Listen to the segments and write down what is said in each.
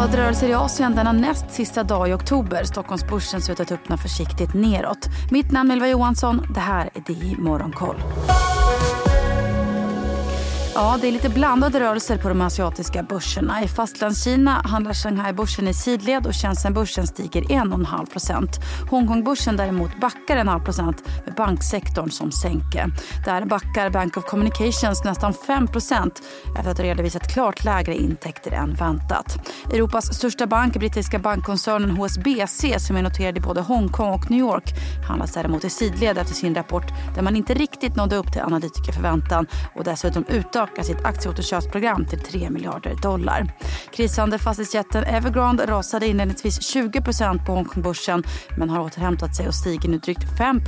blandade rörelser i Asien denna näst sista dag i oktober. Stockholmsbörsen ser ut att öppna försiktigt neråt. Mitt namn är Ylva Johansson. Det här är DI Morgonkoll. Ja, det är lite blandade rörelser på de asiatiska börserna. I Fastlandskina handlar Shanghai-börsen i sidled och Shenzhen-börsen stiger 1,5 Hongkong-börsen däremot backar 1,5% med banksektorn som sänke. Där backar Bank of Communications nästan 5% efter att ha redovisat klart lägre intäkter än väntat. Europas största bank, brittiska bankkoncernen HSBC som är noterad i både Hongkong och New York handlas däremot i sidled efter sin rapport där man inte riktigt nådde upp till analytikerförväntan och dessutom utan utöka sitt aktieåterköpsprogram till 3 miljarder dollar. Krisande fastighetsjätten Evergrande rasade inledningsvis 20% på Hongkongbörsen men har återhämtat sig och stiger nu drygt 5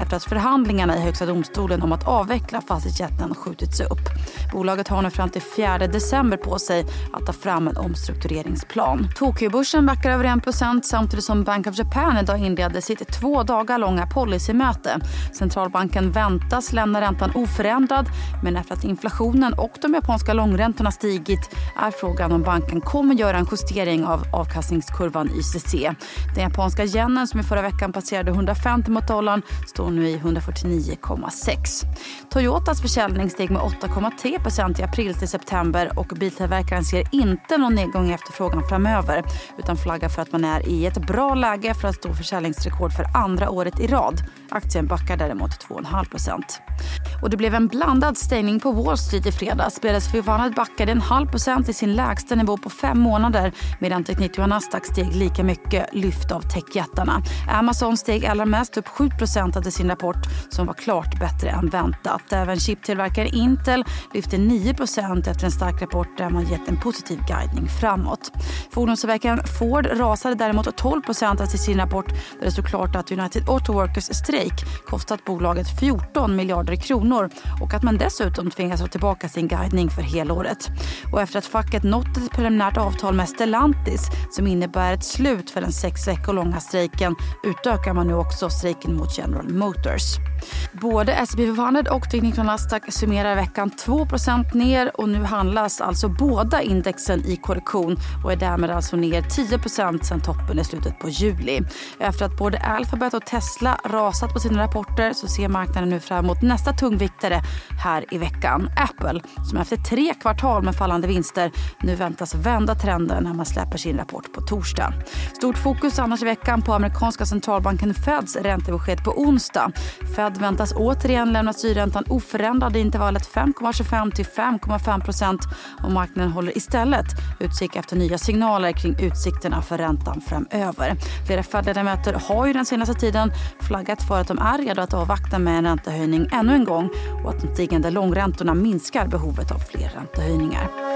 efter att förhandlingarna i Högsta domstolen om att avveckla fastighetsjätten skjutits upp. Bolaget har nu fram till 4 december på sig att ta fram en omstruktureringsplan. Tokyobörsen backar över 1% samtidigt som Bank of Japan idag inledde sitt två dagar långa policymöte. Centralbanken väntas lämna räntan oförändrad men efter att inflationen och de japanska långräntorna stigit är frågan om banken kommer göra en justering av avkastningskurvan YCC. Den japanska yenen som i förra veckan passerade 150 mot dollarn står nu i 149,6. Toyotas försäljning steg med 8,3% i april till september och biltillverkaren ser inte någon nedgång i efterfrågan framöver utan flaggar för att man är i ett bra läge för att stå försäljningsrekord för andra året i rad. Aktien backar däremot 2,5 Och det blev en blandad stängning på Wall Street i fredags. Spelades backade en halv procent till sin lägsta nivå på fem månader medan Teknik och Nasdaq steg lika mycket, lyft av techjättarna. Amazon steg allra mest, upp 7% efter sin rapport som var klart bättre än väntat. Även chiptillverkaren Intel lyfte 9% efter en stark rapport där man gett en positiv guidning framåt. Fordonstillverkaren Ford rasade däremot 12% efter sin rapport där det stod klart att United Auto Workers strejk kostat bolaget 14 miljarder kronor och att man dessutom tvingas ha tillbaka sin guidning för helåret. Och efter att facket nått ett preliminärt avtal med Stellantis som innebär ett slut för den sex veckor långa strejken utökar man nu också strejken mot General Motors. Både S&P 500 och Teknik Nasdaq summerar veckan 2% ner och nu handlas alltså båda indexen i korrektion och är därmed alltså ner 10% sen toppen i slutet på juli. Efter att både Alphabet och Tesla rasat på sina rapporter så ser marknaden nu fram emot nästa tungviktare här i veckan. Apple, som efter tre kvartal med fallande vinster nu väntas vända trenden när man släpper sin rapport på torsdag. Stort fokus annars i veckan på amerikanska centralbanken Feds räntebesked på onsdag. Fed Fed väntas återigen lämna styrräntan oförändrad i intervallet 5,25 till 5,5 procent och marknaden håller istället utkik efter nya signaler kring utsikterna för räntan framöver. Flera Fed-ledamöter har ju den senaste tiden flaggat för att de är redo att avvakta med en räntehöjning ännu en gång och att de stigande långräntorna minskar behovet av fler räntehöjningar.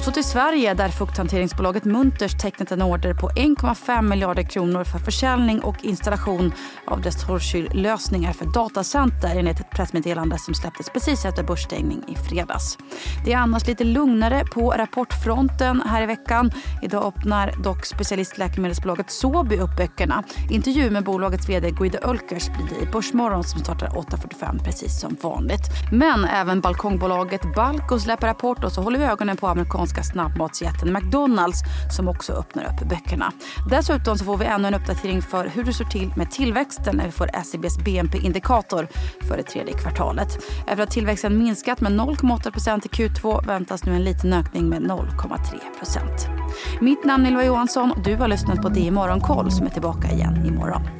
Och så till Sverige där fukthanteringsbolaget Munters tecknat en order på 1,5 miljarder kronor för försäljning och installation av dess torrkyllösningar för datacenter enligt ett pressmeddelande som släpptes precis efter börsstängning i fredags. Det är annars lite lugnare på rapportfronten här i veckan. Idag öppnar dock specialistläkemedelsbolaget Sobi upp böckerna. Intervju med bolagets vd Guido Ölkers blir det i Börsmorgon som startar 8.45 precis som vanligt. Men även balkongbolaget Balco släpper rapport och så håller vi ögonen på amerikanska amerikanska snabbmatsjätten McDonalds som också öppnar upp böckerna. Dessutom så får vi ännu en uppdatering för hur det står till med tillväxten när vi får SCBs BNP-indikator för det tredje kvartalet. Efter att tillväxten minskat med 0,8% i Q2 väntas nu en liten ökning med 0,3% Mitt namn är Ylva Johansson och du har lyssnat på DI Morgonkoll som är tillbaka igen imorgon.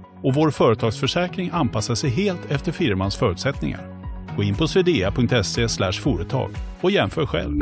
och vår företagsförsäkring anpassar sig helt efter firmans förutsättningar. Gå in på swedea.se företag och jämför själv.